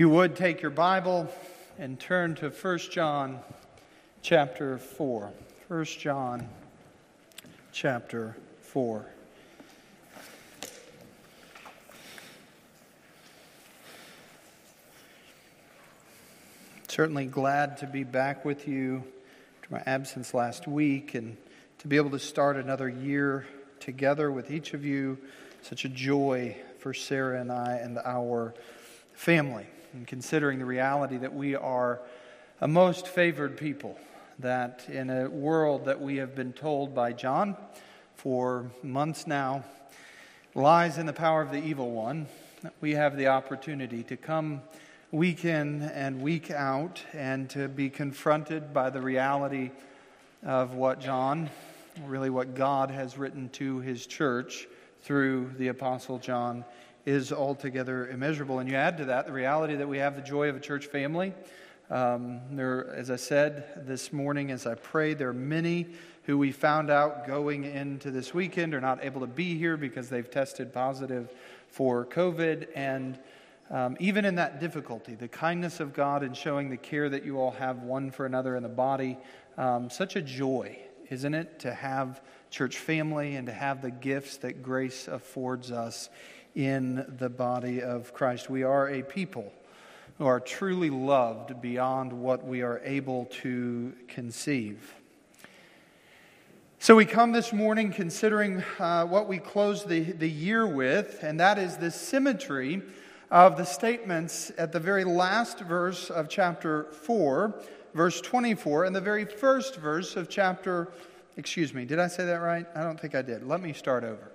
You would take your Bible and turn to 1 John chapter 4. 1 John chapter 4. Certainly glad to be back with you after my absence last week and to be able to start another year together with each of you. Such a joy for Sarah and I and our family and considering the reality that we are a most favored people, that in a world that we have been told by John for months now lies in the power of the evil one, we have the opportunity to come week in and week out and to be confronted by the reality of what John, really what God has written to his church through the Apostle John is altogether immeasurable. And you add to that the reality that we have the joy of a church family. Um, there, as I said this morning, as I prayed, there are many who we found out going into this weekend are not able to be here because they've tested positive for COVID. And um, even in that difficulty, the kindness of God in showing the care that you all have one for another in the body, um, such a joy, isn't it, to have church family and to have the gifts that grace affords us in the body of Christ. We are a people who are truly loved beyond what we are able to conceive. So we come this morning considering uh, what we close the, the year with, and that is the symmetry of the statements at the very last verse of chapter 4, verse 24, and the very first verse of chapter, excuse me, did I say that right? I don't think I did. Let me start over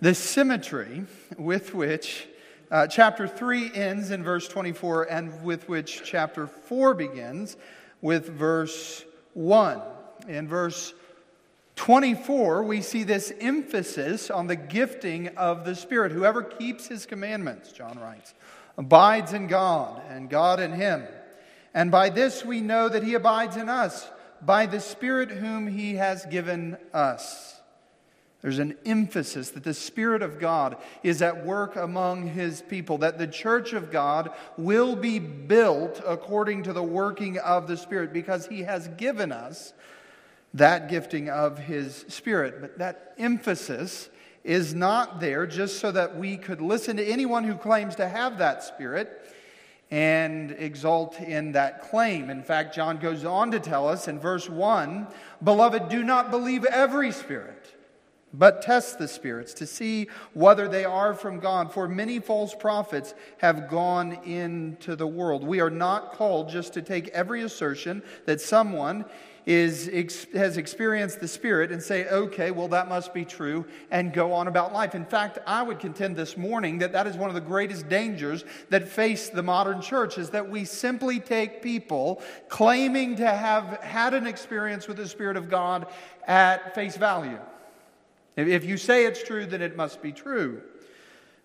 the symmetry with which uh, chapter 3 ends in verse 24 and with which chapter 4 begins with verse 1. In verse 24, we see this emphasis on the gifting of the Spirit. Whoever keeps his commandments, John writes, abides in God, and God in him. And by this we know that he abides in us, by the Spirit whom he has given us. There's an emphasis that the Spirit of God is at work among His people, that the church of God will be built according to the working of the Spirit because He has given us that gifting of His Spirit. But that emphasis is not there just so that we could listen to anyone who claims to have that Spirit and exult in that claim. In fact, John goes on to tell us in verse 1 Beloved, do not believe every spirit but test the spirits to see whether they are from God. For many false prophets have gone into the world. We are not called just to take every assertion that someone is, has experienced the Spirit and say, okay, well, that must be true, and go on about life. In fact, I would contend this morning that that is one of the greatest dangers that face the modern church is that we simply take people claiming to have had an experience with the Spirit of God at face value. If you say it's true, then it must be true.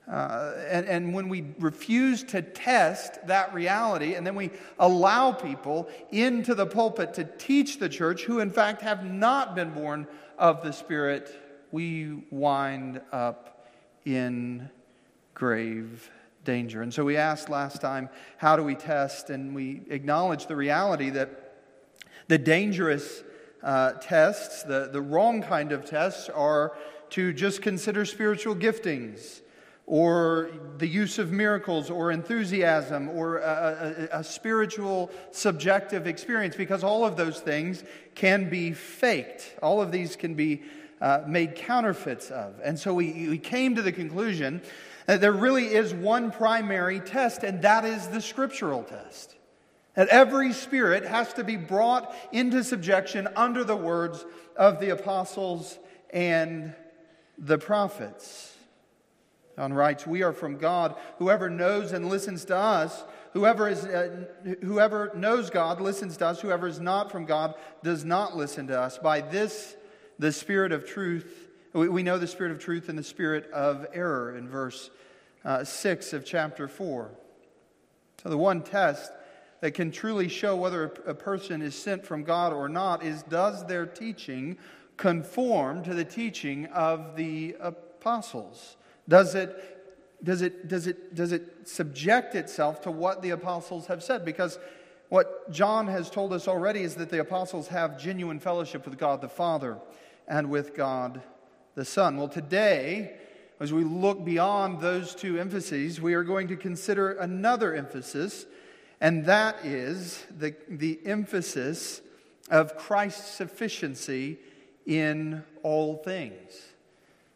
Uh, and, and when we refuse to test that reality, and then we allow people into the pulpit to teach the church who, in fact, have not been born of the Spirit, we wind up in grave danger. And so we asked last time, how do we test? And we acknowledged the reality that the dangerous uh, tests, the, the wrong kind of tests, are to just consider spiritual giftings or the use of miracles or enthusiasm or a, a, a, spiritual subjective experience because all of those things can be faked. All of these can be uh, made counterfeits of. And so we, we came to the conclusion that there really is one primary test, and that is the scriptural test. That every spirit has to be brought into subjection under the words of the apostles and the prophets. John writes, We are from God. Whoever knows and listens to us, whoever, is, uh, whoever knows God listens to us. Whoever is not from God does not listen to us. By this, the Spirit of truth, we, we know the Spirit of truth and the Spirit of error in verse uh, 6 of chapter 4. So, the one test that can truly show whether a person is sent from God or not is does their teaching conform to the teaching of the apostles? Does it does it, does, it, does it subject itself to what the apostles have said? Because what John has told us already is that the apostles have genuine fellowship with God the Father and with God the Son. Well, today, as we look beyond those two emphases, we are going to consider another emphasis, and that is the, the emphasis of Christ's sufficiency in all things.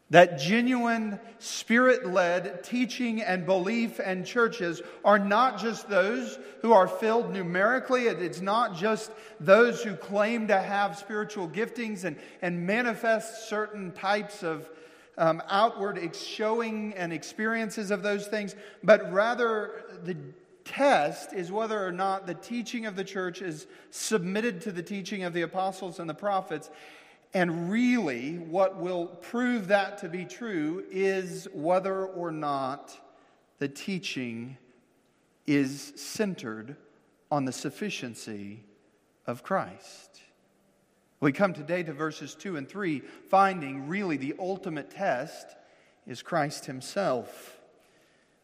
That genuine, spirit led teaching and belief and churches are not just those who are filled numerically. It's not just those who claim to have spiritual giftings and, and manifest certain types of um, outward showing and experiences of those things, but rather the test is whether or not the teaching of the church is submitted to the teaching of the apostles and the prophets and really, what will prove that to be true is whether or not the teaching is centered on the sufficiency of Christ. We come today to verses 2 and 3, finding really the ultimate test is Christ Himself.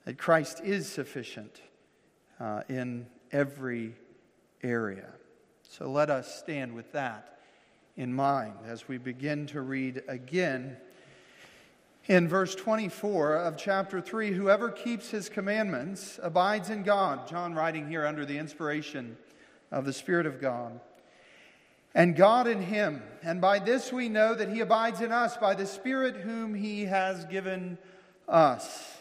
That Christ is sufficient uh, in every area. So let us stand with that in mind as we begin to read again. In verse 24 of chapter 3, whoever keeps his commandments abides in God. John writing here under the inspiration of the Spirit of God. And God in him. And by this we know that he abides in us, by the Spirit whom he has given us.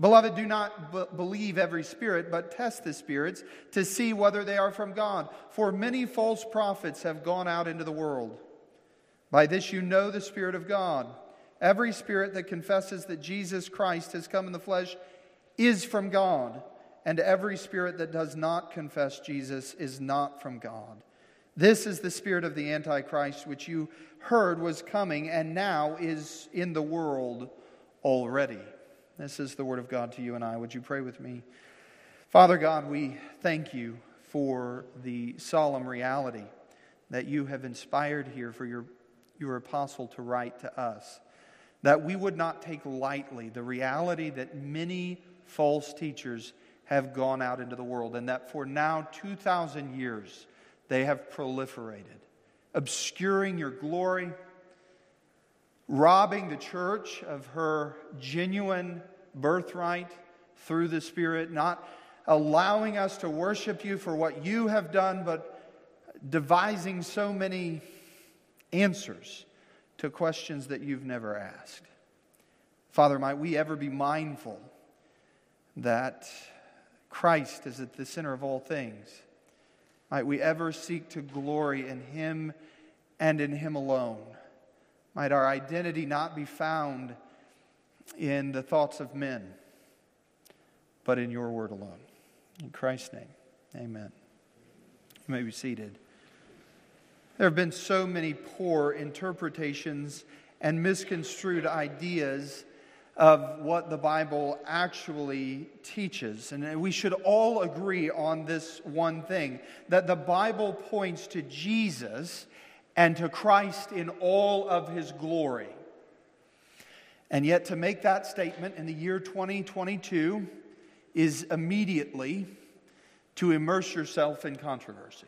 Beloved, do not b- believe every spirit, but test the spirits to see whether they are from God. For many false prophets have gone out into the world. By this you know the Spirit of God. Every spirit that confesses that Jesus Christ has come in the flesh is from God, and every spirit that does not confess Jesus is not from God. This is the spirit of the Antichrist, which you heard was coming and now is in the world already. This is the word of God to you and I. Would you pray with me? Father God, we thank you for the solemn reality that you have inspired here for your, your apostle to write to us. That we would not take lightly the reality that many false teachers have gone out into the world, and that for now 2,000 years they have proliferated, obscuring your glory robbing the church of her genuine birthright through the Spirit, not allowing us to worship you for what you have done, but devising so many answers to questions that you've never asked. Father, might we ever be mindful that Christ is at the center of all things? Might we ever seek to glory in Him and in Him alone? Might our identity not be found in the thoughts of men, but in your word alone. In Christ's name, amen. You may be seated. There have been so many poor interpretations and misconstrued ideas of what the Bible actually teaches. And we should all agree on this one thing that the Bible points to Jesus and to Christ in all of his glory. And yet, to make that statement in the year 2022 is immediately to immerse yourself in controversy.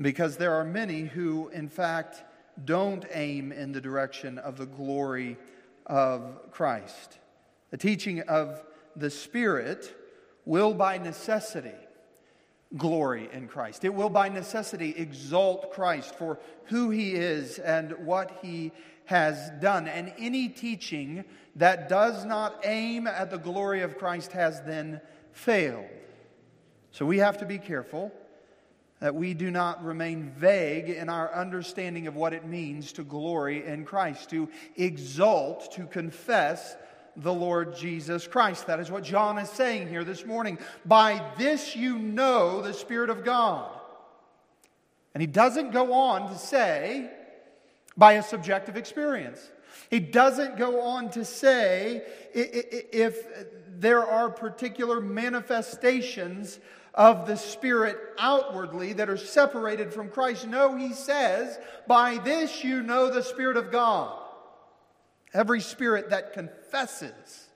Because there are many who, in fact, don't aim in the direction of the glory of Christ. The teaching of the Spirit will, by necessity, glory in Christ. It will by necessity exalt Christ for who he is and what he has done. And any teaching that does not aim at the glory of Christ has then failed. So we have to be careful that we do not remain vague in our understanding of what it means to glory in Christ, to exalt, to confess the Lord Jesus Christ. That is what John is saying here this morning. By this you know the Spirit of God. And he doesn't go on to say, by a subjective experience. He doesn't go on to say if there are particular manifestations of the Spirit outwardly that are separated from Christ. No, he says, by this you know the Spirit of God. Every spirit that confesses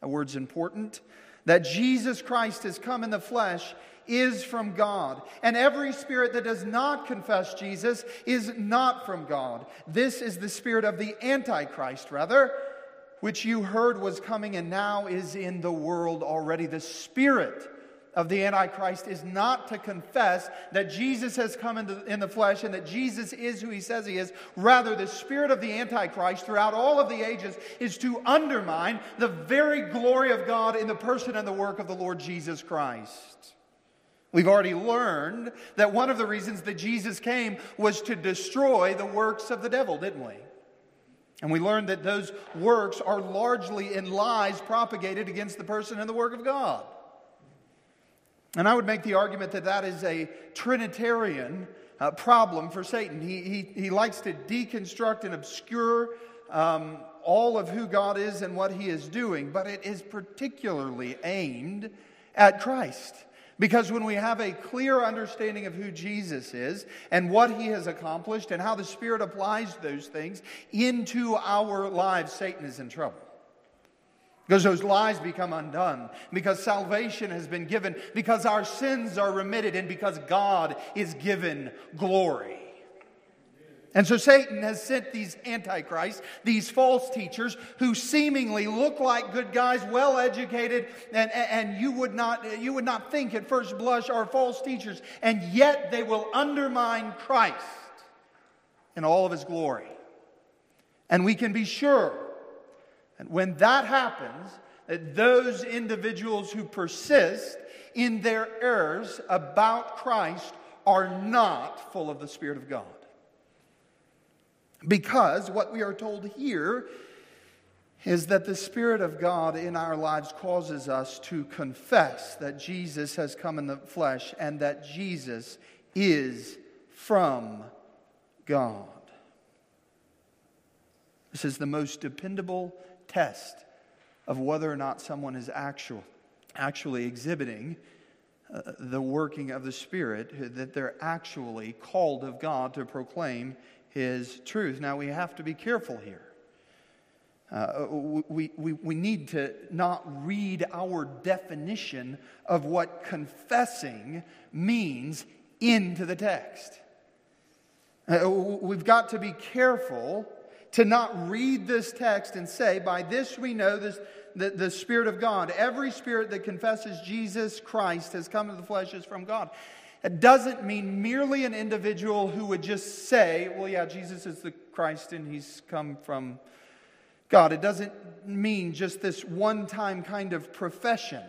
That word's important. That Jesus Christ has come in the flesh is from God. And every spirit that does not confess Jesus is not from God. This is the spirit of the Antichrist, rather, which you heard was coming and now is in the world already. The spirit of the Antichrist is not to confess that Jesus has come in the, in the flesh and that Jesus is who he says he is. Rather, the spirit of the Antichrist throughout all of the ages is to undermine the very glory of God in the person and the work of the Lord Jesus Christ. We've already learned that one of the reasons that Jesus came was to destroy the works of the devil, didn't we? And we learned that those works are largely in lies propagated against the person and the work of God. And I would make the argument that that is a Trinitarian uh, problem for Satan. He, he, he likes to deconstruct and obscure um, all of who God is and what he is doing, but it is particularly aimed at Christ. Because when we have a clear understanding of who Jesus is and what he has accomplished and how the Spirit applies those things into our lives, Satan is in trouble. Because those lies become undone, because salvation has been given, because our sins are remitted, and because God is given glory. And so Satan has sent these antichrists, these false teachers, who seemingly look like good guys, well educated, and, and you, would not, you would not think at first blush are false teachers, and yet they will undermine Christ in all of his glory. And we can be sure that when that happens, that those individuals who persist in their errors about Christ are not full of the Spirit of God. Because what we are told here is that the Spirit of God in our lives causes us to confess that Jesus has come in the flesh and that Jesus is from God. This is the most dependable test of whether or not someone is actual, actually exhibiting uh, the working of the Spirit, that they're actually called of God to proclaim his truth. Now, we have to be careful here. Uh, we, we, we need to not read our definition of what confessing means into the text. Uh, we've got to be careful to not read this text and say, by this we know this, the, the Spirit of God. Every spirit that confesses Jesus Christ has come to the flesh is from God. It doesn't mean merely an individual who would just say, well, yeah, Jesus is the Christ and he's come from God. It doesn't mean just this one time kind of profession.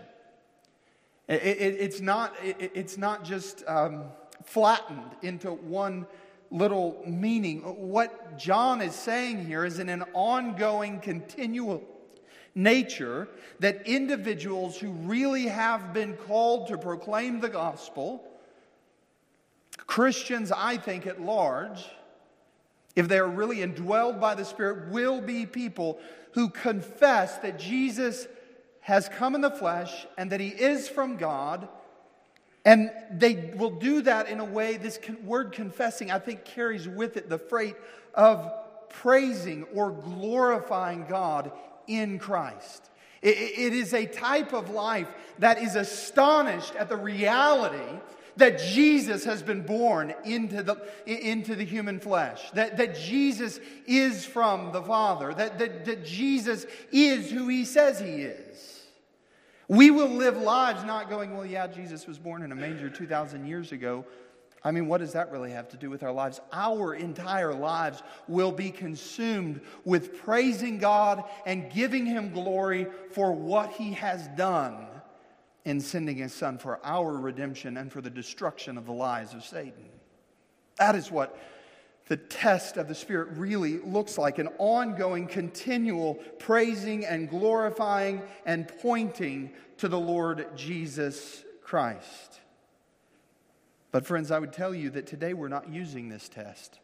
It, it, it's, not, it, it's not just um, flattened into one little meaning. What John is saying here is in an ongoing, continual nature that individuals who really have been called to proclaim the gospel Christians, I think, at large, if they are really indwelled by the Spirit, will be people who confess that Jesus has come in the flesh and that he is from God. And they will do that in a way, this word confessing, I think, carries with it the freight of praising or glorifying God in Christ. It is a type of life that is astonished at the reality that Jesus has been born into the, into the human flesh, that, that Jesus is from the Father, that, that, that Jesus is who he says he is. We will live lives not going, well, yeah, Jesus was born in a manger 2,000 years ago. I mean, what does that really have to do with our lives? Our entire lives will be consumed with praising God and giving Him glory for what He has done in sending his son for our redemption and for the destruction of the lies of Satan. That is what the test of the Spirit really looks like an ongoing, continual praising and glorifying and pointing to the Lord Jesus Christ. But, friends, I would tell you that today we're not using this test.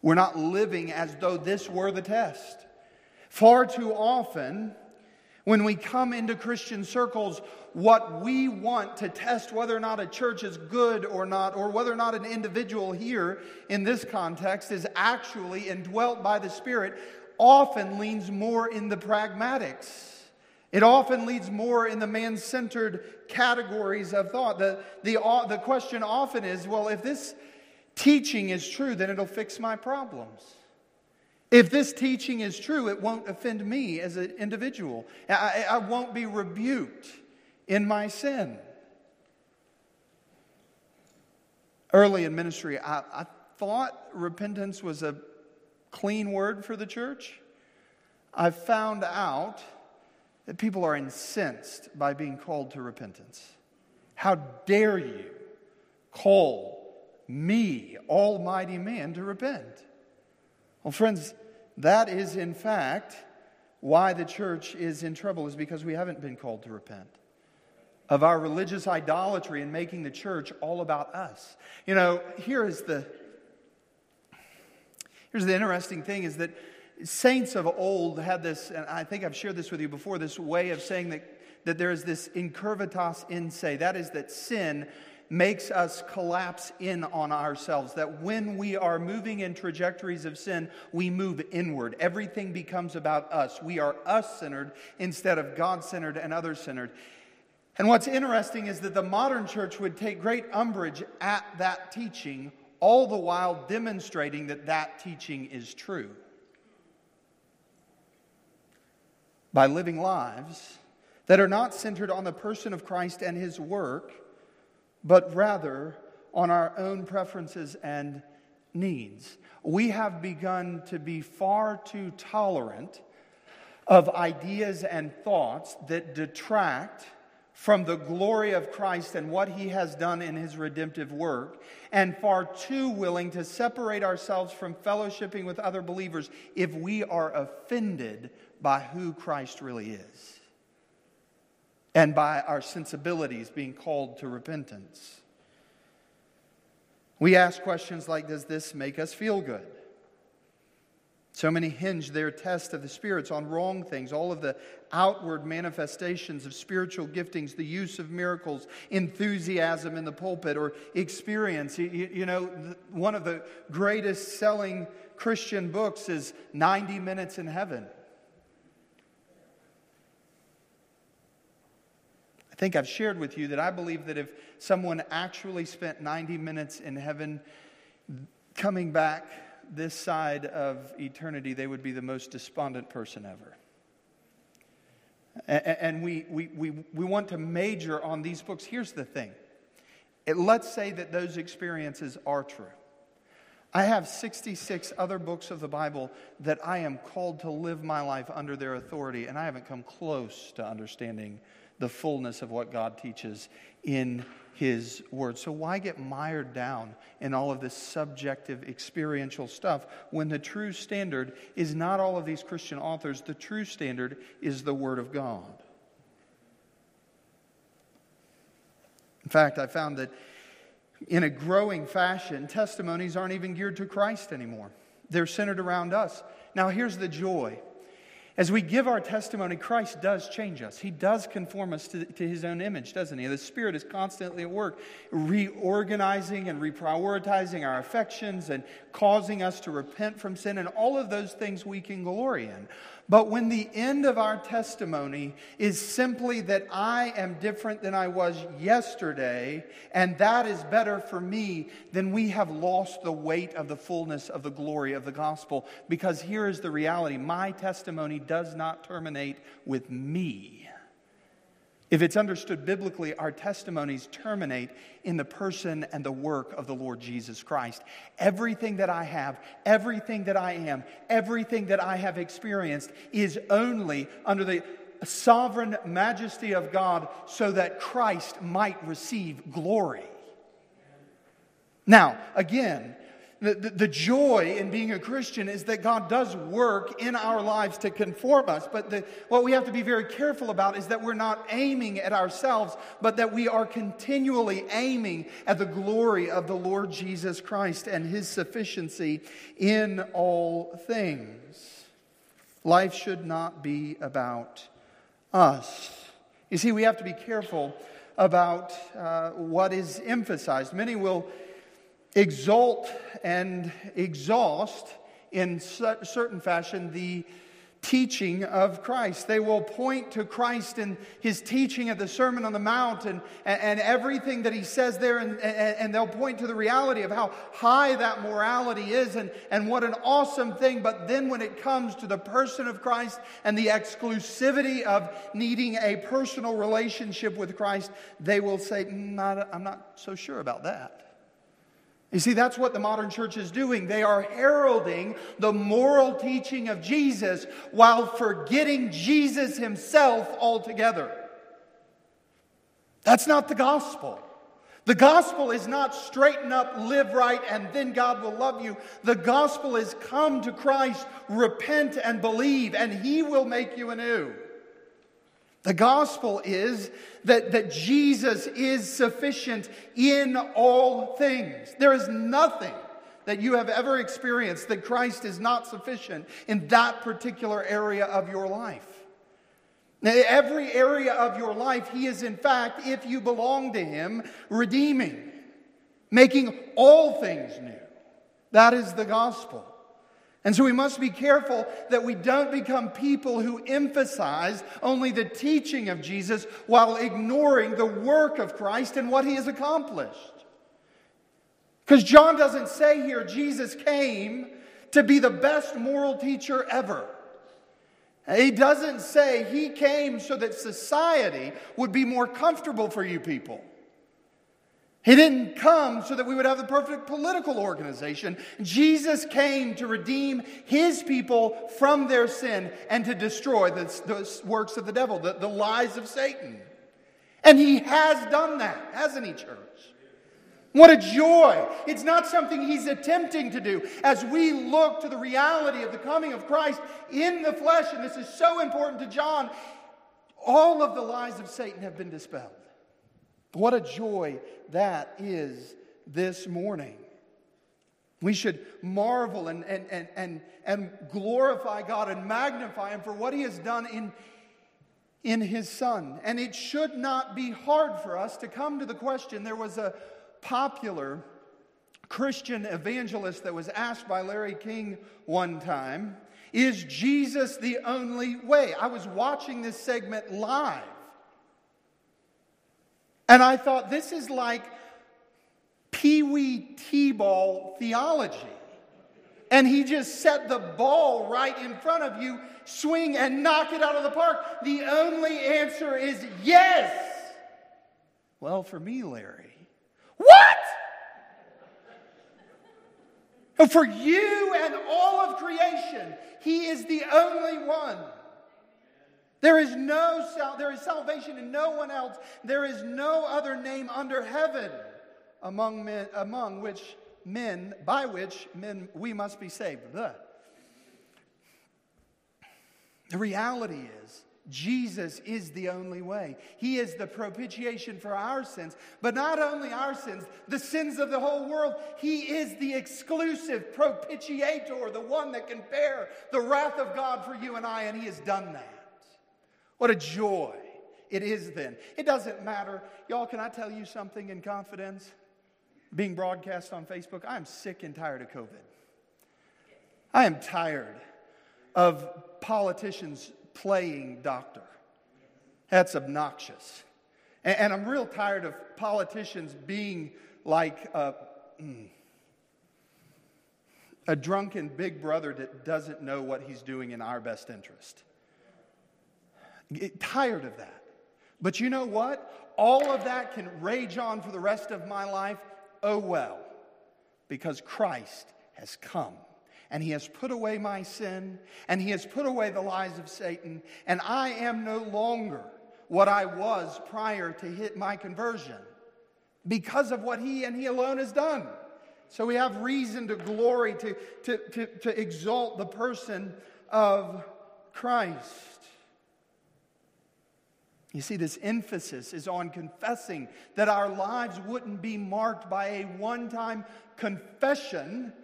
We're not living as though this were the test. Far too often, when we come into Christian circles, what we want to test whether or not a church is good or not, or whether or not an individual here in this context is actually indwelt by the Spirit, often leans more in the pragmatics. It often leads more in the man centered categories of thought. The, the, uh, the question often is well, if this teaching is true, then it'll fix my problems. If this teaching is true, it won't offend me as an individual. I, I won't be rebuked in my sin. Early in ministry, I, I thought repentance was a clean word for the church. I found out that people are incensed by being called to repentance. How dare you call me, Almighty Man, to repent? Well, friends, that is in fact why the church is in trouble, is because we haven't been called to repent of our religious idolatry and making the church all about us. You know, here is the here's the interesting thing is that saints of old had this, and I think I've shared this with you before, this way of saying that, that there is this incurvatus in se. That is, that sin makes us collapse in on ourselves. That when we are moving in trajectories of sin, we move inward. Everything becomes about us. We are us centered instead of God centered and other centered. And what's interesting is that the modern church would take great umbrage at that teaching, all the while demonstrating that that teaching is true. by living lives that are not centered on the person of Christ and his work, but rather on our own preferences and needs. We have begun to be far too tolerant of ideas and thoughts that detract from the glory of Christ and what he has done in his redemptive work, and far too willing to separate ourselves from fellowshipping with other believers if we are offended by who Christ really is and by our sensibilities being called to repentance. We ask questions like Does this make us feel good? So many hinge their test of the spirits on wrong things, all of the outward manifestations of spiritual giftings, the use of miracles, enthusiasm in the pulpit, or experience. You, you know, one of the greatest selling Christian books is 90 Minutes in Heaven. I think I've shared with you that I believe that if someone actually spent 90 minutes in heaven coming back this side of eternity, they would be the most despondent person ever. And we, we, we, we want to major on these books. Here's the thing it, let's say that those experiences are true. I have 66 other books of the Bible that I am called to live my life under their authority, and I haven't come close to understanding the fullness of what God teaches in his word. So, why get mired down in all of this subjective, experiential stuff when the true standard is not all of these Christian authors? The true standard is the Word of God. In fact, I found that in a growing fashion, testimonies aren't even geared to Christ anymore, they're centered around us. Now, here's the joy as we give our testimony, Christ does change us. He does conform us to, to, his own image, doesn't he? The Spirit is constantly at work, reorganizing and reprioritizing our affections and causing us to repent from sin, and all of those things we can glory in. But when the end of our testimony is simply that I am different than I was yesterday, and that is better for me, then we have lost the weight of the fullness of the glory of the gospel. Because here is the reality my testimony does not terminate with me. If it's understood biblically, our testimonies terminate in the person and the work of the Lord Jesus Christ. Everything that I have, everything that I am, everything that I have experienced is only under the sovereign majesty of God so that Christ might receive glory. Now, again, the, the, the, joy in being a Christian is that God does work in our lives to conform us. But the, what we have to be very careful about is that we're not aiming at ourselves, but that we are continually aiming at the glory of the Lord Jesus Christ and his sufficiency in all things. Life should not be about us. You see, we have to be careful about uh, what is emphasized. Many will exalt and exhaust in certain fashion the teaching of Christ. They will point to Christ and his teaching at the Sermon on the Mount and, and, everything that he says there, and, and, they'll point to the reality of how high that morality is and, and what an awesome thing. But then when it comes to the person of Christ and the exclusivity of needing a personal relationship with Christ, they will say, mm, I'm not so sure about that. You see, that's what the modern church is doing. They are heralding the moral teaching of Jesus while forgetting Jesus himself altogether. That's not the gospel. The gospel is not straighten up, live right, and then God will love you. The gospel is come to Christ, repent, and believe, and he will make you anew. The gospel is that, that Jesus is sufficient in all things. There is nothing that you have ever experienced that Christ is not sufficient in that particular area of your life. Now, every area of your life, He is, in fact, if you belong to Him, redeeming, making all things new. That is the gospel. And so we must be careful that we don't become people who emphasize only the teaching of Jesus while ignoring the work of Christ and what he has accomplished. Because John doesn't say here Jesus came to be the best moral teacher ever. He doesn't say he came so that society would be more comfortable for you people. He didn't come so that we would have the perfect political organization. Jesus came to redeem his people from their sin and to destroy the, the works of the devil, the, the lies of Satan. And he has done that, hasn't he, church? What a joy. It's not something he's attempting to do. As we look to the reality of the coming of Christ in the flesh, and this is so important to John, all of the lies of Satan have been dispelled. What a joy that is this morning. We should marvel and, and, and, and, and glorify God and magnify Him for what He has done in, in His Son. And it should not be hard for us to come to the question. There was a popular Christian evangelist that was asked by Larry King one time Is Jesus the only way? I was watching this segment live. And I thought, this is like Pee Wee T ball theology. And he just set the ball right in front of you, swing and knock it out of the park. The only answer is yes. Well, for me, Larry, what? For you and all of creation, he is the only one. There is no sal- there is salvation in no one else. There is no other name under heaven among men among which men by which men we must be saved. Blah. The reality is Jesus is the only way. He is the propitiation for our sins, but not only our sins, the sins of the whole world. He is the exclusive propitiator, the one that can bear the wrath of God for you and I, and He has done that. What a joy it is then. It doesn't matter. Y'all, can I tell you something in confidence? Being broadcast on Facebook, I'm sick and tired of COVID. I am tired of politicians playing doctor. That's obnoxious. And, and I'm real tired of politicians being like a, mm, a drunken big brother that doesn't know what he's doing in our best interest. Get tired of that. But you know what? All of that can rage on for the rest of my life. Oh well, because Christ has come and he has put away my sin and he has put away the lies of Satan, and I am no longer what I was prior to hit my conversion because of what he and he alone has done. So we have reason to glory, to, to, to, to exalt the person of Christ. You see, this emphasis is on confessing that our lives wouldn't be marked by a one time confession,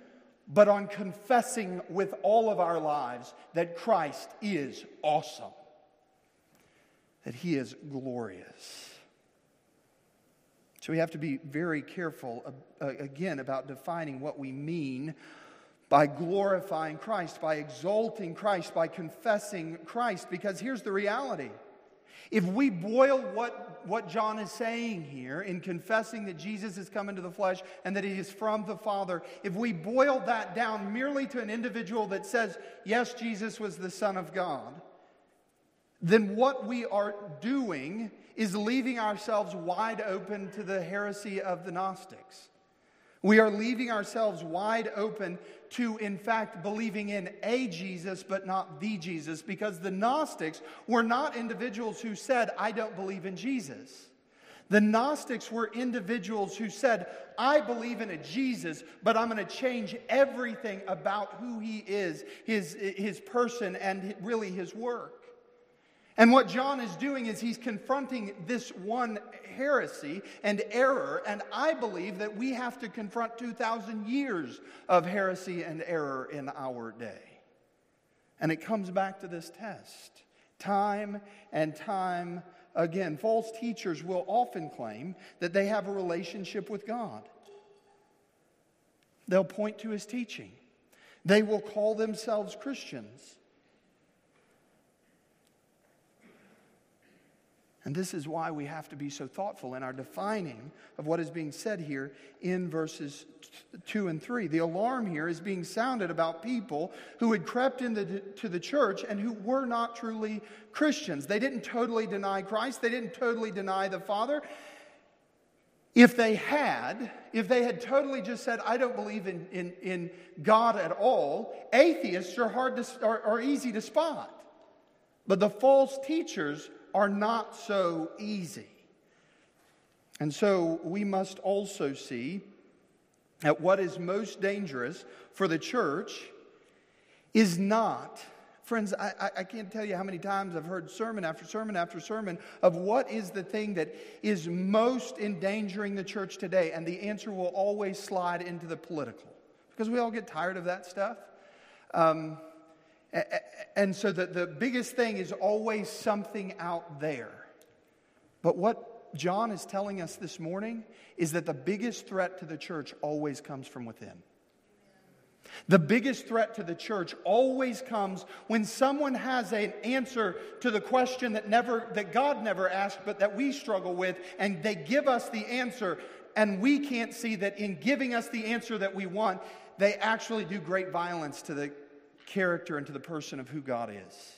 but on confessing with all of our lives that Christ is awesome, that He is glorious. So we have to be very careful, uh, again, about defining what we mean by glorifying Christ, by exalting Christ, by confessing Christ. Because here's the reality if we boil what, what John is saying here in confessing that Jesus has come into the flesh and that he is from the Father, if we boil that down merely to an individual that says, yes, Jesus was the Son of God, then what we are doing is leaving ourselves wide open to the heresy of the Gnostics. We are leaving ourselves wide open to, in fact, believing in a Jesus, but not the Jesus, because the Gnostics were not individuals who said, I don't believe in Jesus. The Gnostics were individuals who said, I believe in a Jesus, but I'm going to change everything about who he is, his, his person, and really his work. And what John is doing is he's confronting this one heresy and error, and I believe that we have to confront 2,000 years of heresy and error in our day. And it comes back to this test time and time again. False teachers will often claim that they have a relationship with God, they'll point to his teaching, they will call themselves Christians. And this is why we have to be so thoughtful in our defining of what is being said here in verses 2 and 3. The alarm here is being sounded about people who had crept into the church and who were not truly Christians. They didn't totally deny Christ, they didn't totally deny the Father. If they had, if they had totally just said, I don't believe in, in, in God at all, atheists are, hard to, are, are easy to spot. But the false teachers are not so easy. And so we must also see that what is most dangerous for the church is not, friends, I, I can't tell you how many times I've heard sermon after sermon after sermon of what is the thing that is most endangering the church today. And the answer will always slide into the political because we all get tired of that stuff. Um, and so the, the biggest thing is always something out there. But what John is telling us this morning is that the biggest threat to the church always comes from within. The biggest threat to the church always comes when someone has an answer to the question that never that God never asked but that we struggle with and they give us the answer and we can't see that in giving us the answer that we want they actually do great violence to the character and to the person of who God is.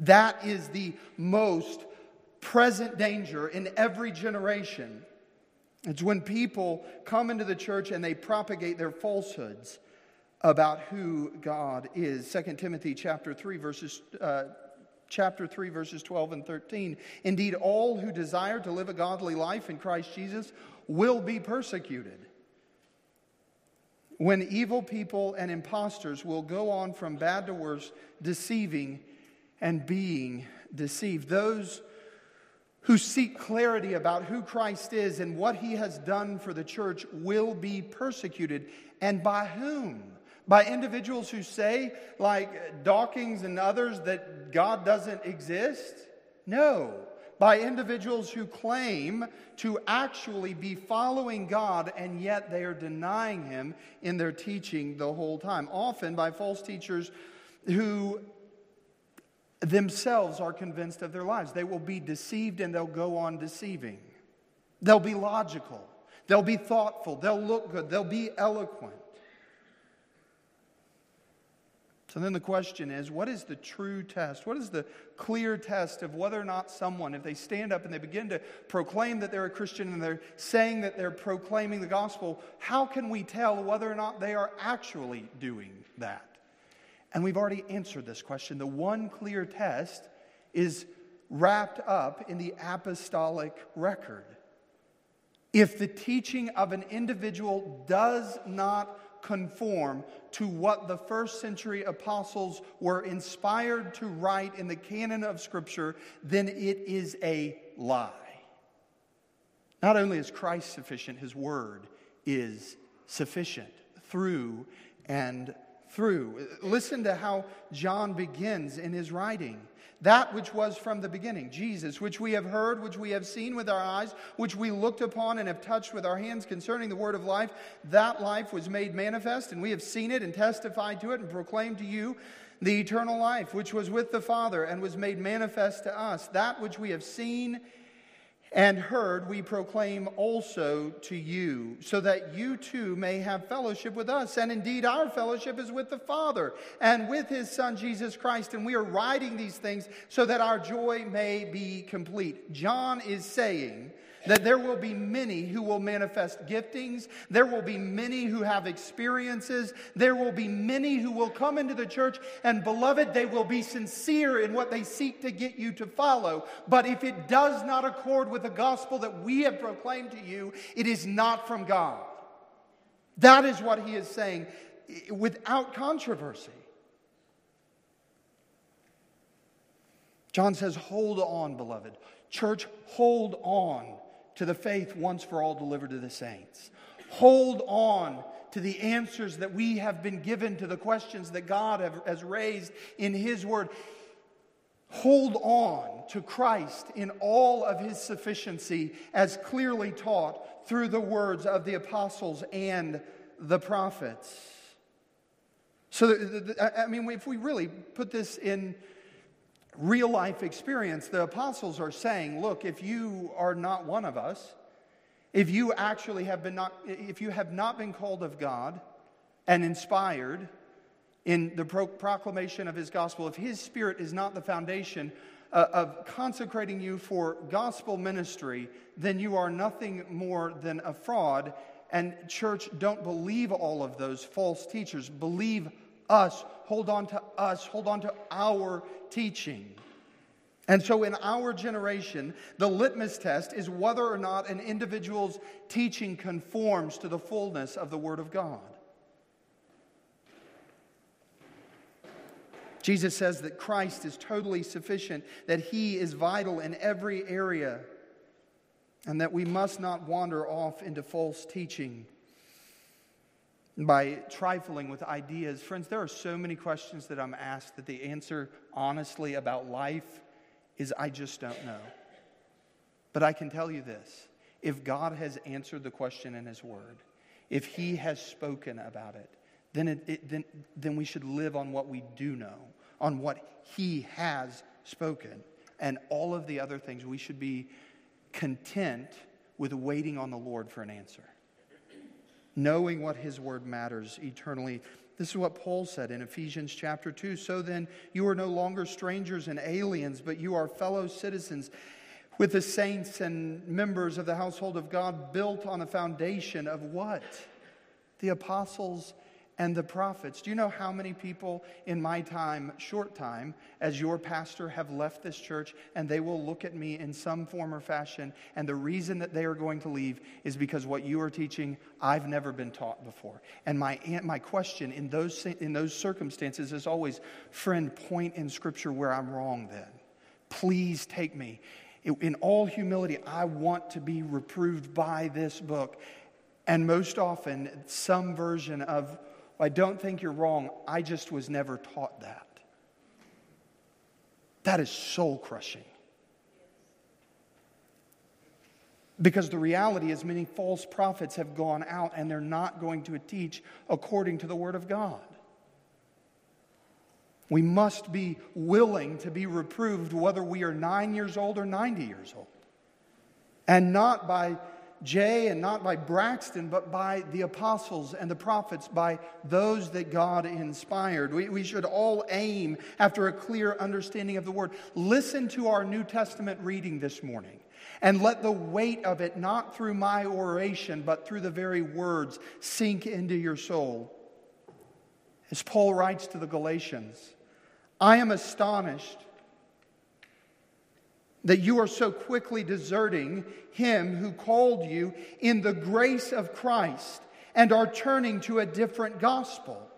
That is the most present danger in every generation. It's when people come into the church and they propagate their falsehoods about who God is. 2 Timothy chapter 3 verses uh, chapter 3 verses 12 and 13. Indeed all who desire to live a godly life in Christ Jesus will be persecuted when evil people and impostors will go on from bad to worse, deceiving and being deceived. Those who seek clarity about who Christ is and what he has done for the church will be persecuted. And by whom? By individuals who say, like Dawkins and others, that God doesn't exist? No by individuals who claim to actually be following God and yet they are denying Him in their teaching the whole time. Often by false teachers who themselves are convinced of their lives. They will be deceived and they'll go on deceiving. They'll be logical, they'll be thoughtful, they'll look good, they'll be eloquent. So then the question is what is the true test? What is the clear test of whether or not someone, if they stand up and they begin to proclaim that they're a Christian and they're saying that they're proclaiming the gospel, how can we tell whether or not they are actually doing that? And we've already answered this question. The one clear test is wrapped up in the apostolic record. If the teaching of an individual does not conform to what the first century apostles were inspired to write in the canon of Scripture, then it is a lie. Not only is Christ sufficient, his word is sufficient through and through. Listen to how John begins in his writing. That which was from the beginning, Jesus, which we have heard, which we have seen with our eyes, which we looked upon and have touched with our hands concerning the word of life, that life was made manifest, and we have seen it and testified to it and proclaimed to you the eternal life, which was with the Father and was made manifest to us. That which we have seen and heard we proclaim also to you, so that you too may have fellowship with us. And indeed, our fellowship is with the Father and with his Son, Jesus Christ. And we are writing these things so that our joy may be complete. John is saying, that there will be many who will manifest giftings. There will be many who have experiences. There will be many who will come into the church, and beloved, they will be sincere in what they seek to get you to follow. But if it does not accord with the gospel that we have proclaimed to you, it is not from God. That is what he is saying without controversy. John says, Hold on, beloved. Church, hold on to the faith once for all delivered to the saints. Hold on to the answers that we have been given to the questions that God have, has raised in His Word. Hold on to Christ in all of His sufficiency as clearly taught through the words of the apostles and the prophets. So, I mean, if we really put this in real life experience, the apostles are saying, look, if you are not one of us, if you actually have been not, if you have not been called of God and inspired in the pro- proclamation of his gospel, if his spirit is not the foundation uh, of consecrating you for gospel ministry, then you are nothing more than a fraud. And, church, don't believe all of those false teachers. Believe us, hold on to us, hold on to our teaching. And so, in our generation, the litmus test is whether or not an individual's teaching conforms to the fullness of the Word of God. Jesus says that Christ is totally sufficient, that He is vital in every area, and that we must not wander off into false teaching by trifling with ideas. Friends, there are so many questions that I'm asked that the answer, honestly, about life is I just don't know. But I can tell you this if God has answered the question in His Word, if He has spoken about it, then, it, it, then, then we should live on what we do know, on what He has spoken. And all of the other things, we should be content with waiting on the Lord for an answer knowing what his word matters eternally. This is what Paul said in Ephesians chapter 2. So then, you are no longer strangers and aliens, but you are fellow citizens with the saints and members of the household of God, built on a foundation of what? The apostles and the prophets. Do you know how many people in my time, short time, as your pastor, have left this church and they will look at me in some form or fashion? And the reason that they are going to leave is because what you are teaching, I've never been taught before. And my, my question in those, in those circumstances is always, friend, point in Scripture where I'm wrong then. Please take me. In all humility, I want to be reproved by this book. And most often, some version of I don't think you're wrong. I just was never taught that. That is soul crushing. Because the reality is, many false prophets have gone out and they're not going to teach according to the Word of God. We must be willing to be reproved whether we are nine years old or 90 years old. And not by Jay and not by Braxton, but by the apostles and the prophets, by those that God inspired. We, we should all aim after a clear understanding of the word. Listen to our New Testament reading this morning and let the weight of it, not through my oration, but through the very words, sink into your soul. As Paul writes to the Galatians, I am astonished that you are so quickly deserting him who called you in the grace of Christ and are turning to a different gospel.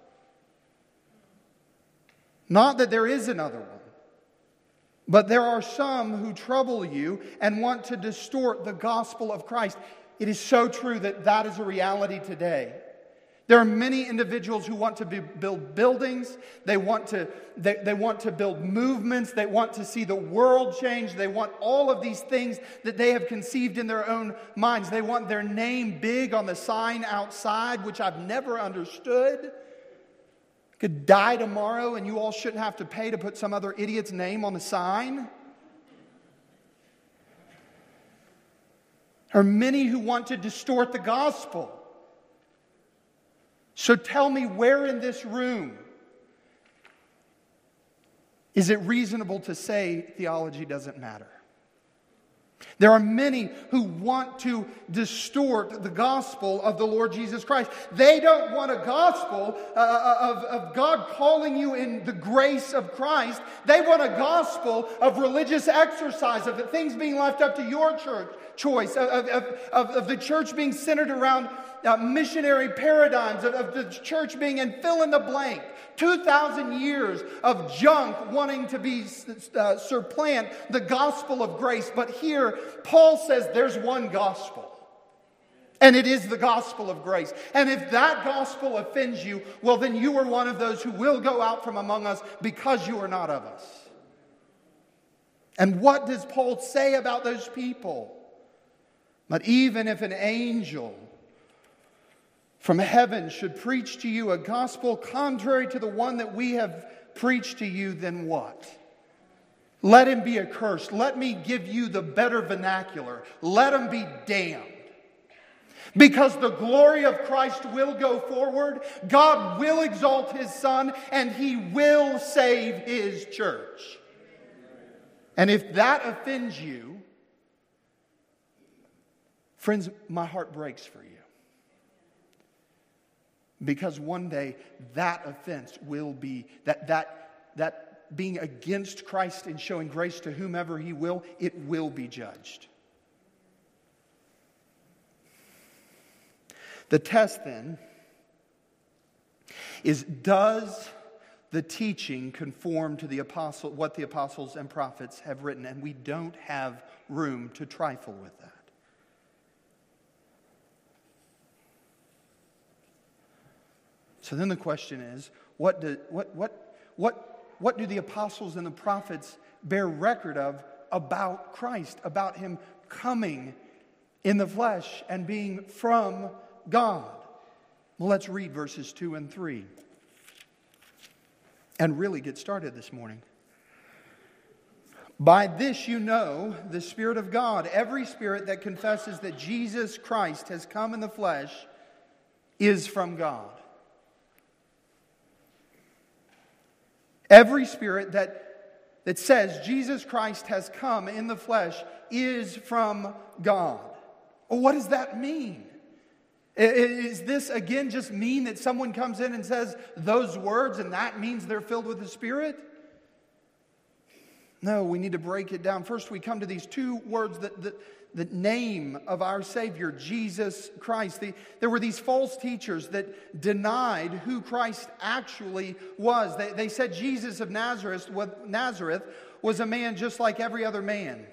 Not that there is another one, but there are some who trouble you and want to distort the gospel of Christ. It is so true that that is a reality today. There are many individuals who want to build buildings. They want, to, they, they want to build movements. They want to see the world change. They want all of these things that they have conceived in their own minds. They want their name big on the sign outside, which I've never understood. Could die tomorrow and you all shouldn't have to pay to put some other idiot's name on the sign. There are many who want to distort the gospel. So tell me where in this room is it reasonable to say theology doesn't matter? There are many who want to distort the gospel of the Lord Jesus Christ. They don't want a gospel uh, uh, of, of God calling you in the grace of Christ. They want a gospel of religious exercise, of things being left up to your church choice, of, of, of, of the church being centered around uh, missionary paradigms, of, of the church being in fill in the blank. 2,000 years of junk wanting to be uh, supplant the gospel of grace. But here, Paul says there's one gospel. And it is the gospel of grace. And if that gospel offends you, well, then you are one of those who will go out from among us because you are not of us. And what does Paul say about those people? But even if an angel from heaven should preach to you a gospel contrary to the one that we have preached to you, then what? Let him be accursed. Let me give you the better vernacular. Let him be damned. Because the glory of Christ will go forward, God will exalt his Son, and he will save his church. And if that offends you, friends, my heart breaks for you. Because one day that offense will be, that, that, that being against Christ and showing grace to whomever he will, it will be judged. The test then is does the teaching conform to the apostle, what the apostles and prophets have written? And we don't have room to trifle with that. So then the question is what do, what, what, what, what do the apostles and the prophets bear record of about Christ, about him coming in the flesh and being from God? Well, let's read verses 2 and 3 and really get started this morning. By this you know the Spirit of God. Every spirit that confesses that Jesus Christ has come in the flesh is from God. Every spirit that, that says Jesus Christ has come in the flesh is from God. Well, what does that mean? Is this again just mean that someone comes in and says those words and that means they're filled with the Spirit? No, we need to break it down. First, we come to these two words that, that, the name of our Savior, Jesus Christ. The, there were these false teachers that denied who Christ actually was. They, they said Jesus of Nazareth, Nazareth was a man just like every other man.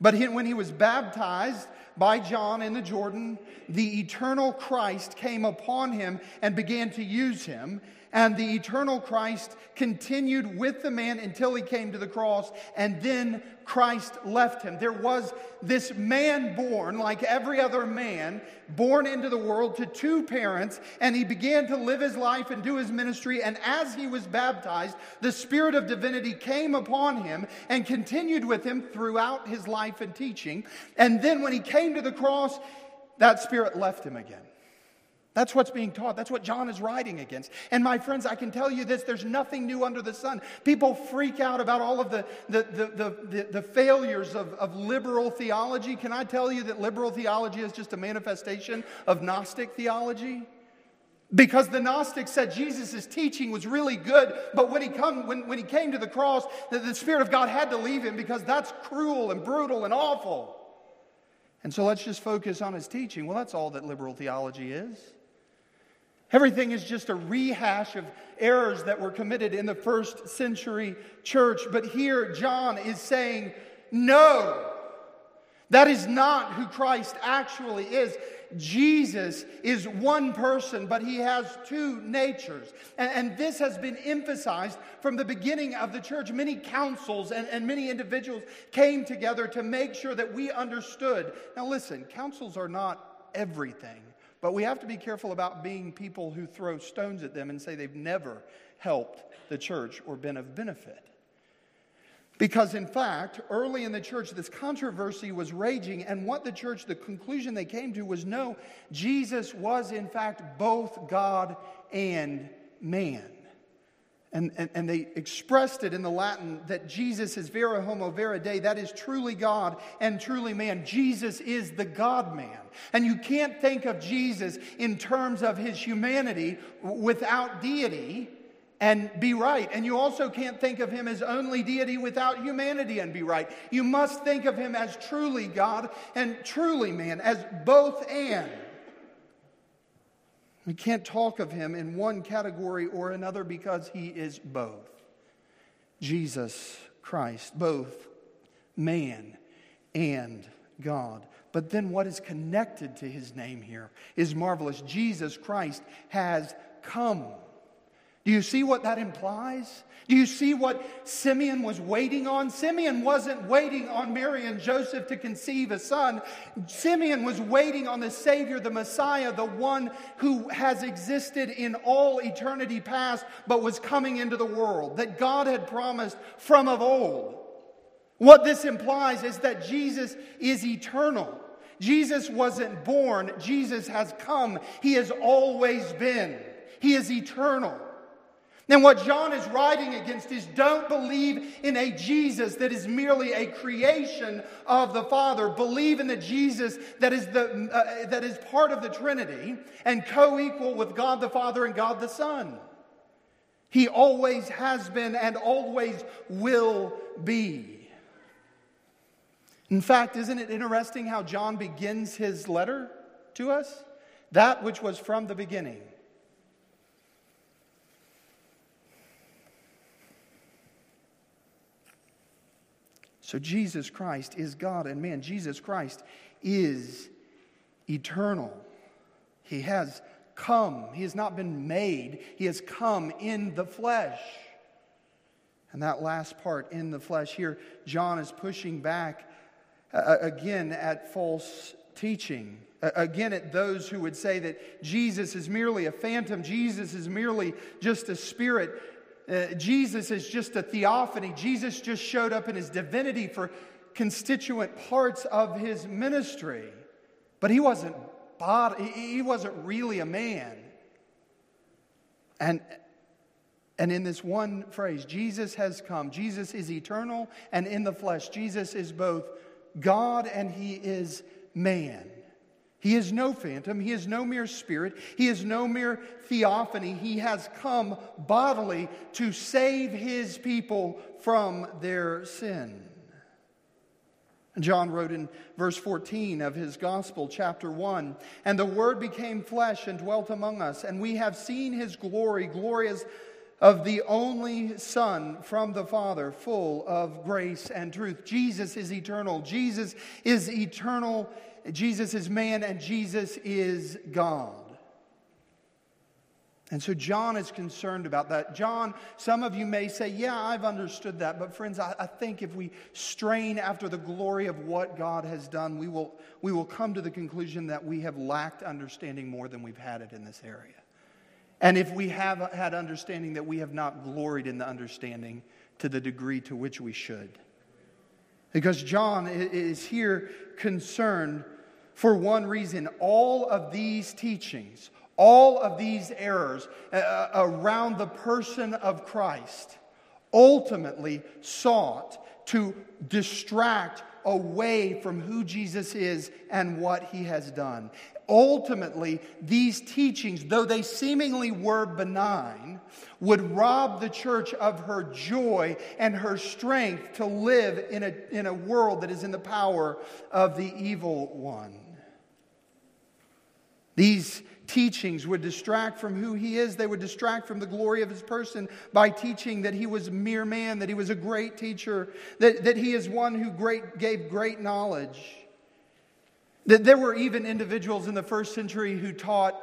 But he, when he was baptized by John in the Jordan, the eternal Christ came upon him and began to use him. And the eternal Christ continued with the man until he came to the cross, and then Christ left him. There was this man born, like every other man, born into the world to two parents, and he began to live his life and do his ministry. And as he was baptized, the Spirit of divinity came upon him and continued with him throughout his life and teaching. And then when he came to the cross, that Spirit left him again. That's what's being taught. That's what John is writing against. And my friends, I can tell you this there's nothing new under the sun. People freak out about all of the, the, the, the, the, failures of, of liberal theology. Can I tell you that liberal theology is just a manifestation of Gnostic theology? Because the Gnostics said Jesus' teaching was really good, but when he, come, when, when he came to the cross, the, the Spirit of God had to leave him because that's cruel and brutal and awful. And so let's just focus on his teaching. Well, that's all that liberal theology is. Everything is just a rehash of errors that were committed in the first century church. But here, John is saying, no. That is not who Christ actually is. Jesus is one person, but he has two natures. And, and, this has been emphasized from the beginning of the church. Many councils and, and many individuals came together to make sure that we understood. Now, listen, councils are not everything, but we have to be careful about being people who throw stones at them and say they've never helped the church or been of benefit. Because, in fact, early in the church, this controversy was raging, and what the church, the conclusion they came to was no, Jesus was, in fact, both God and man. And, and, and, they expressed it in the Latin that Jesus is vera homo vera dei, that is truly God and truly man. Jesus is the God man. And you can't think of Jesus in terms of his humanity without deity and be right. And you also can't think of him as only deity without humanity and be right. You must think of him as truly God and truly man, as both and. We can't talk of him in one category or another because he is both. Jesus Christ, both man and God. But then what is connected to his name here is marvelous. Jesus Christ has come. Do you see what that implies? Do you see what Simeon was waiting on? Simeon wasn't waiting on Mary and Joseph to conceive a son. Simeon was waiting on the Savior, the Messiah, the one who has existed in all eternity past, but was coming into the world, that God had promised from of old. What this implies is that Jesus is eternal. Jesus wasn't born, Jesus has come. He has always been. He is eternal. And what John is writing against is don't believe in a Jesus that is merely a creation of the Father. Believe in the Jesus that is, the, uh, that is part of the Trinity and co equal with God the Father and God the Son. He always has been and always will be. In fact, isn't it interesting how John begins his letter to us? That which was from the beginning So Jesus Christ is God and man. Jesus Christ is eternal. He has come. He has not been made, He has come in the flesh. And that last part, in the flesh, here, John is pushing back uh, again at false teaching. Uh, again, at those who would say that Jesus is merely a phantom, Jesus is merely just a spirit. Uh, Jesus is just a theophany. Jesus just showed up in his divinity for constituent parts of his ministry. But he wasn't body, he wasn't really a man. And, and in this one phrase, Jesus has come. Jesus is eternal and in the flesh. Jesus is both God and he is man. He is no phantom. He is no mere spirit. He is no mere theophany. He has come bodily to save his people from their sin. John wrote in verse 14 of his gospel, chapter 1 And the Word became flesh and dwelt among us, and we have seen his glory, glory as of the only Son from the Father, full of grace and truth. Jesus is eternal. Jesus is eternal Jesus is man and Jesus is God. And so John is concerned about that. John, some of you may say, Yeah, I've understood that. But friends, I, I, think if we strain after the glory of what God has done, we will, we will come to the conclusion that we have lacked understanding more than we've had it in this area. And if we have had understanding, that we have not gloried in the understanding to the degree to which we should. Because John is here concerned for one reason all of these teachings, all of these errors uh, uh, around the person of Christ ultimately sought to distract away from who Jesus is and what he has done. Ultimately, these teachings, though they seemingly were benign, would rob the church of her joy and her strength to live in a, in a world that is in the power of the evil one. These teachings would distract from who he is. They would distract from the glory of his person by teaching that he was a mere man, that he was a great teacher, that, that he is one who great, gave great knowledge. That there were even individuals in the first century who taught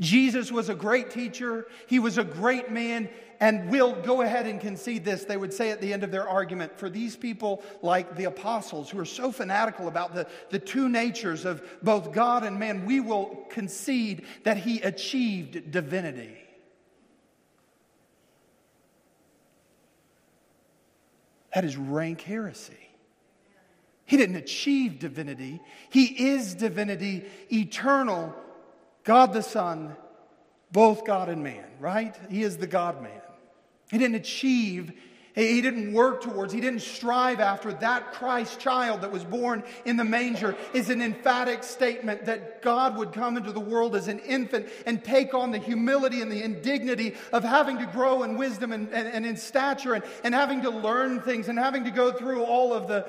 Jesus was a great teacher, he was a great man, and we'll go ahead and concede this. They would say at the end of their argument for these people, like the apostles, who are so fanatical about the, the two natures of both God and man, we will concede that he achieved divinity. That is rank heresy. He didn't achieve divinity, he is divinity, eternal God the Son, both God and man, right? He is the God man. He didn't achieve, he didn't work towards, he didn't strive after that Christ child that was born in the manger is an emphatic statement that God would come into the world as an infant and take on the humility and the indignity of having to grow in wisdom and, and, and in stature and, and having to learn things and having to go through all of the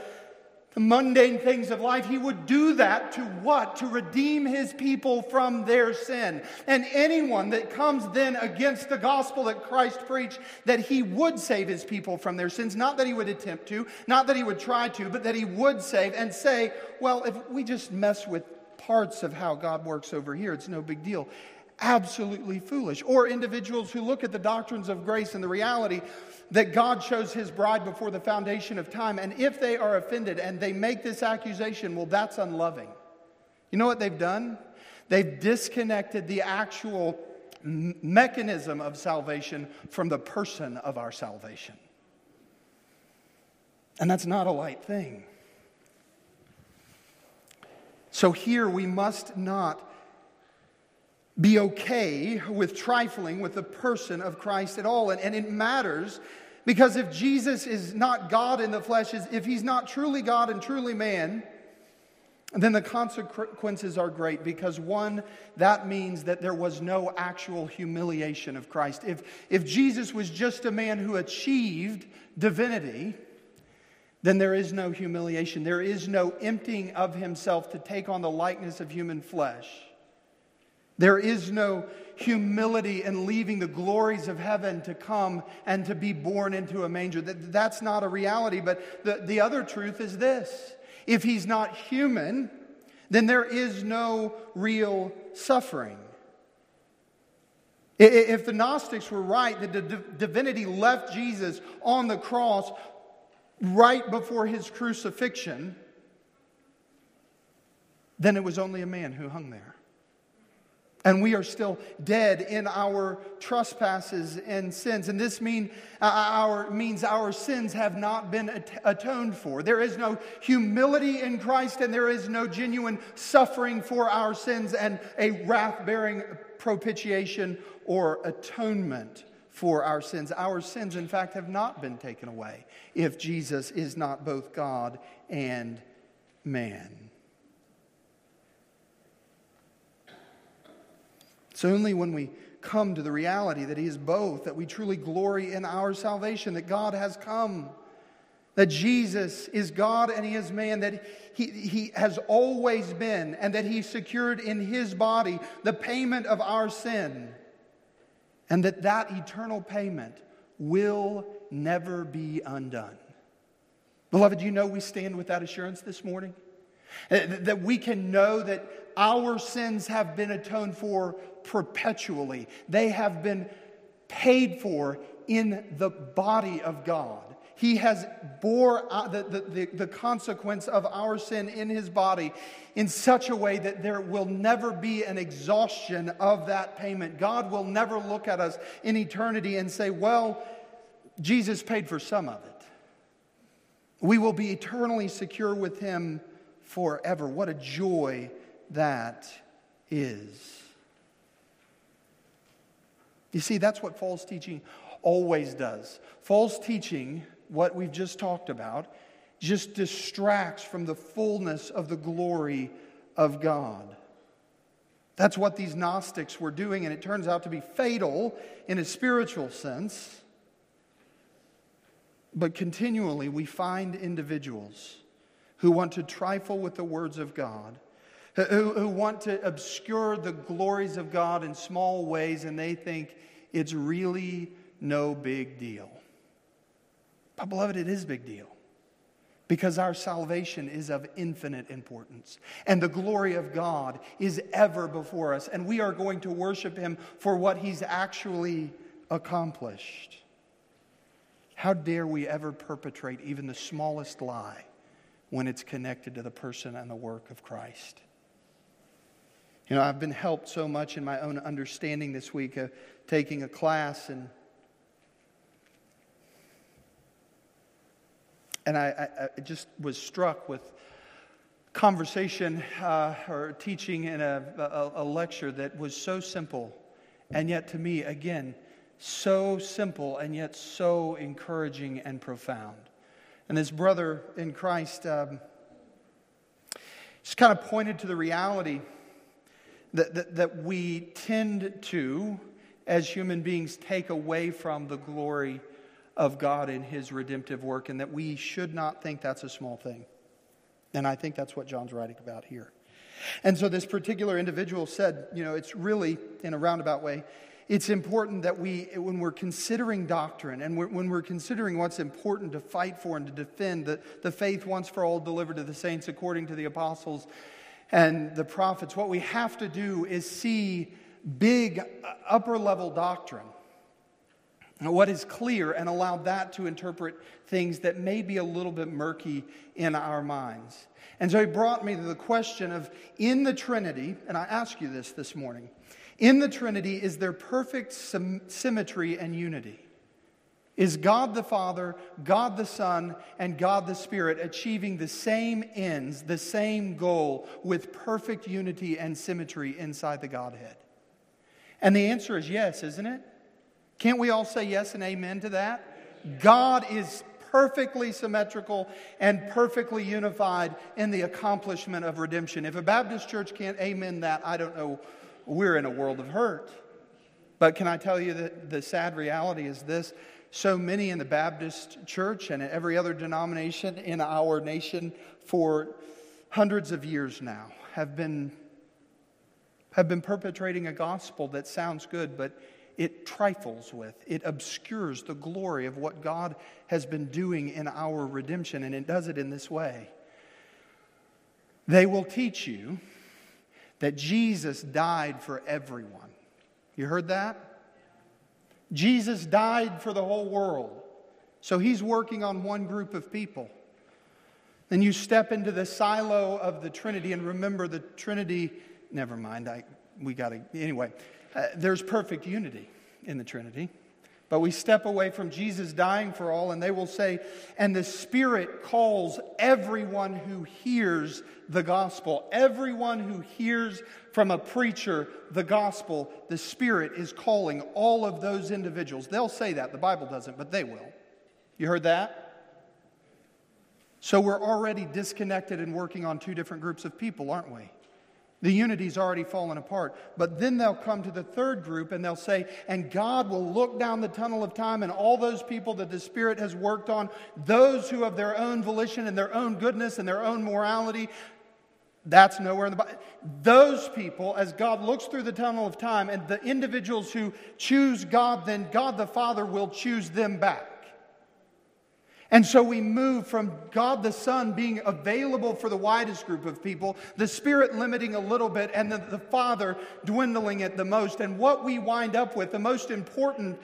the mundane things of life, he would do that to what? To redeem his people from their sin. And anyone that comes then against the gospel that Christ preached, that he would save his people from their sins, not that he would attempt to, not that he would try to, but that he would save and say, well, if we just mess with parts of how God works over here, it's no big deal. Absolutely foolish. Or individuals who look at the doctrines of grace and the reality that God chose his bride before the foundation of time. And if they are offended and they make this accusation, well, that's unloving. You know what they've done? They've disconnected the actual mechanism of salvation from the person of our salvation. And that's not a light thing. So here we must not be okay with trifling with the person of Christ at all. And, and it matters because if Jesus is not God in the flesh, if he's not truly God and truly man, then the consequences are great because one, that means that there was no actual humiliation of Christ. If, if Jesus was just a man who achieved divinity, then there is no humiliation. There is no emptying of himself to take on the likeness of human flesh. There is no humility and leaving the glories of heaven to come and to be born into a manger. That, that's not a reality. But the, the other truth is this if he's not human, then there is no real suffering. If the Gnostics were right that the divinity left Jesus on the cross right before his crucifixion, then it was only a man who hung there. And we are still dead in our trespasses and sins. And this mean, uh, our, means our sins have not been at- atoned for. There is no humility in Christ, and there is no genuine suffering for our sins and a wrath bearing propitiation or atonement for our sins. Our sins, in fact, have not been taken away if Jesus is not both God and man. It's only when we come to the reality that He is both, that we truly glory in our salvation, that God has come, that Jesus is God and He is man, that He, he has always been, and that He secured in His body the payment of our sin, and that that eternal payment will never be undone. Beloved, you know we stand with that assurance this morning? Uh, that we can know that our sins have been atoned for perpetually. They have been paid for in the body of God. He has bore uh, the, the, the, consequence of our sin in his body in such a way that there will never be an exhaustion of that payment. God will never look at us in eternity and say, Well, Jesus paid for some of it. We will be eternally secure with him forever. What a joy that is. You see, that's what false teaching always does. False teaching, what we've just talked about, just distracts from the fullness of the glory of God. That's what these Gnostics were doing, and it turns out to be fatal in a spiritual sense. But continually, we find individuals who want to trifle with the words of God who, who want to obscure the glories of God in small ways and they think it's really no big deal. But, beloved, it is a big deal. because our salvation is of infinite importance. And the glory of God is ever before us. And we are going to worship Him for what He's actually accomplished. How dare we ever perpetrate even the smallest lie when it's connected to the person and the work of Christ? You know, I've been helped so much in my own understanding this week of taking a class and and I, I, I just was struck with conversation uh, or teaching in a, a, a lecture that was so simple and yet to me again so simple and yet so encouraging and profound. And this brother in christ um, just kind of pointed to the reality that, that, that we tend to, as human beings, take away from the glory of God in his redemptive work, and that we should not think that's a small thing. And I think that's what John's writing about here. And so this particular individual said, you know, it's really, in a roundabout way, it's important that we, when we're considering doctrine and we're, when we're considering what's important to fight for and to defend, the, the faith once for all delivered to the saints according to the apostles, and the prophets, what we have to do is see big upper level doctrine, what is clear, and allow that to interpret things that may be a little bit murky in our minds. And so he brought me to the question of in the Trinity, and I ask you this this morning in the Trinity, is there perfect symmetry and unity? Is God the Father, God the Son, and God the Spirit achieving the same ends, the same goal, with perfect unity and symmetry inside the Godhead? And the answer is yes, isn't it? Can't we all say yes and amen to that? God is perfectly symmetrical and perfectly unified in the accomplishment of redemption. If a Baptist church can't amen that, I don't know. We're in a world of hurt. But can I tell you that the sad reality is this? so many in the Baptist church and in every other denomination in our nation for hundreds of years now have been, have been perpetrating a gospel that sounds good, but it trifles with, it obscures the glory of what God has been doing in our redemption, and it does it in this way. They will teach you that Jesus died for everyone. You heard that? Jesus died for the whole world. So he's working on one group of people. Then you step into the silo of the Trinity and remember the Trinity. Never mind, I, we got to. Anyway, uh, there's perfect unity in the Trinity. But we step away from Jesus dying for all, and they will say, and the Spirit calls everyone who hears the gospel. Everyone who hears from a preacher the gospel, the Spirit is calling all of those individuals. They'll say that. The Bible doesn't, but they will. You heard that? So we're already disconnected and working on two different groups of people, aren't we? The unity's already fallen apart. But then they'll come to the third group and they'll say, and God will look down the tunnel of time and all those people that the Spirit has worked on, those who have their own volition and their own goodness and their own morality, that's nowhere in the Bible. Those people, as God looks through the tunnel of time, and the individuals who choose God, then God the Father will choose them back. And so we move from God the Son being available for the widest group of people, the Spirit limiting a little bit, and the, the Father dwindling it the most. And what we wind up with, the most important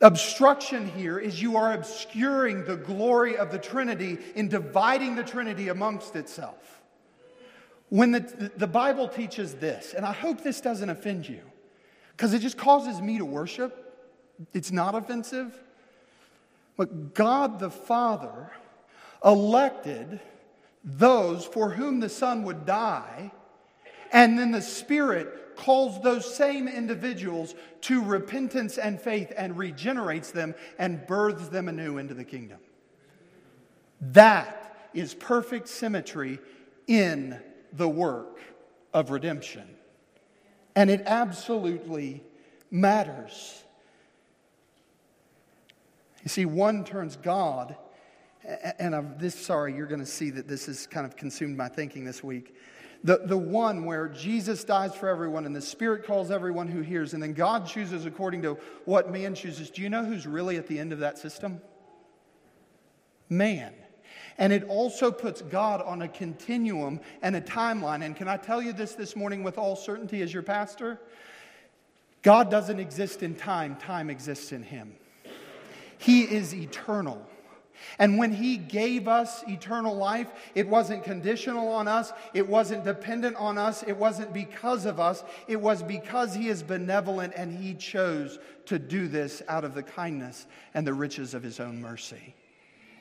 obstruction here is you are obscuring the glory of the Trinity in dividing the Trinity amongst itself. When the, the Bible teaches this, and I hope this doesn't offend you, because it just causes me to worship, it's not offensive. But God the Father elected those for whom the Son would die, and then the Spirit calls those same individuals to repentance and faith and regenerates them and births them anew into the kingdom. That is perfect symmetry in the work of redemption. And it absolutely matters. You see, one turns God, and I'm this sorry, you're going to see that this has kind of consumed my thinking this week. The, the one where Jesus dies for everyone and the Spirit calls everyone who hears, and then God chooses according to what man chooses. Do you know who's really at the end of that system? Man. And it also puts God on a continuum and a timeline. And can I tell you this this morning with all certainty as your pastor? God doesn't exist in time, time exists in him. He is eternal. And when He gave us eternal life, it wasn't conditional on us, it wasn't dependent on us, it wasn't because of us, it was because He is benevolent and He chose to do this out of the kindness and the riches of His own mercy.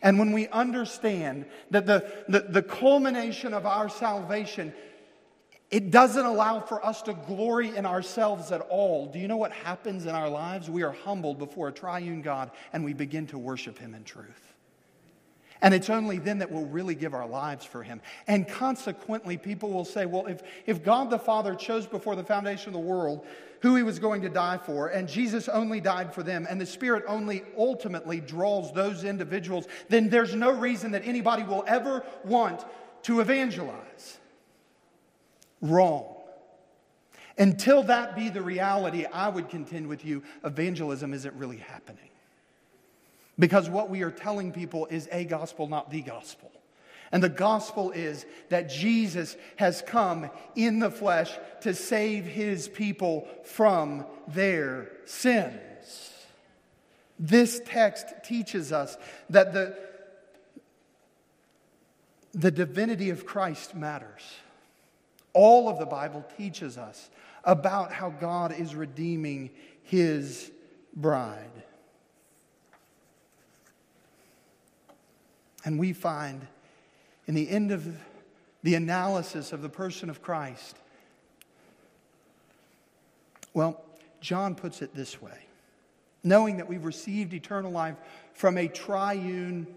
And when we understand that the, the, the culmination of our salvation it doesn't allow for us to glory in ourselves at all. Do you know what happens in our lives? We are humbled before a triune God and we begin to worship Him in truth. And it's only then that we'll really give our lives for him. And consequently, people will say, well, if, if God the Father chose before the foundation of the world who he was going to die for, and Jesus only died for them, and the Spirit only ultimately draws those individuals, then there's no reason that anybody will ever want to evangelize. Wrong. Until that be the reality, I would contend with you, evangelism isn't really happening. Because what we are telling people is a gospel, not the gospel. And the gospel is that Jesus has come in the flesh to save his people from their sins. This text teaches us that the, the divinity of Christ matters. All of the Bible teaches us about how God is redeeming his bride. And we find in the end of the analysis of the person of Christ, well, John puts it this way knowing that we've received eternal life from a triune,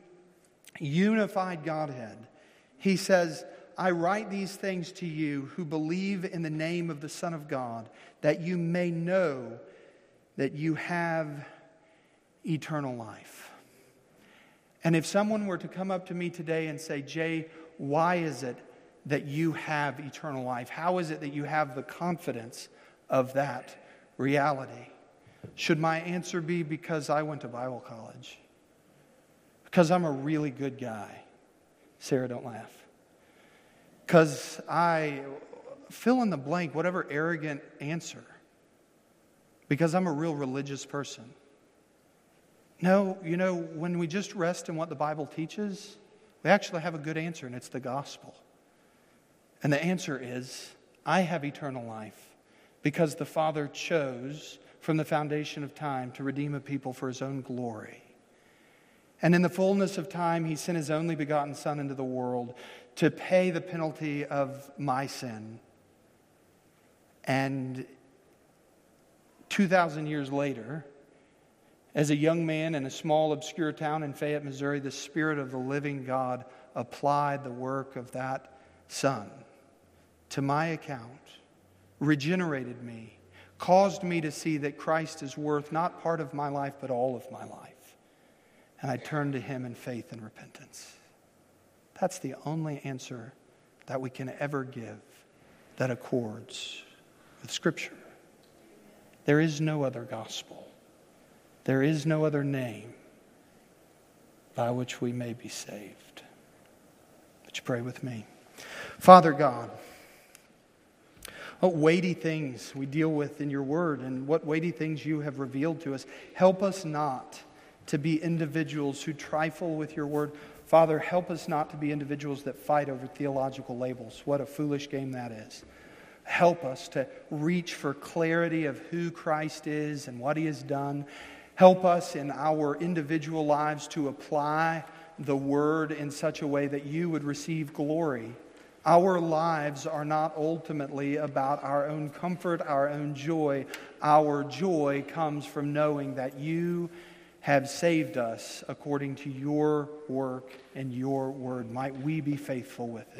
unified Godhead, he says, I write these things to you who believe in the name of the Son of God, that you may know that you have eternal life. And if someone were to come up to me today and say, Jay, why is it that you have eternal life? How is it that you have the confidence of that reality? Should my answer be because I went to Bible college? Because I'm a really good guy? Sarah, don't laugh. Because I fill in the blank, whatever arrogant answer. Because I'm a real religious person. No, you know, when we just rest in what the Bible teaches, we actually have a good answer, and it's the gospel. And the answer is I have eternal life because the Father chose from the foundation of time to redeem a people for his own glory. And in the fullness of time, he sent his only begotten Son into the world to pay the penalty of my sin. And 2,000 years later, as a young man in a small, obscure town in Fayette, Missouri, the Spirit of the living God applied the work of that Son to my account, regenerated me, caused me to see that Christ is worth not part of my life, but all of my life. And I turned to Him in faith and repentance. That's the only answer that we can ever give that accords with Scripture. There is no other gospel. There is no other name by which we may be saved. Would you pray with me? Father God, what weighty things we deal with in your word and what weighty things you have revealed to us. Help us not to be individuals who trifle with your word. Father, help us not to be individuals that fight over theological labels. What a foolish game that is. Help us to reach for clarity of who Christ is and what he has done. Help us in our individual lives to apply the word in such a way that you would receive glory. Our lives are not ultimately about our own comfort, our own joy. Our joy comes from knowing that you have saved us according to your work and your word. Might we be faithful with it.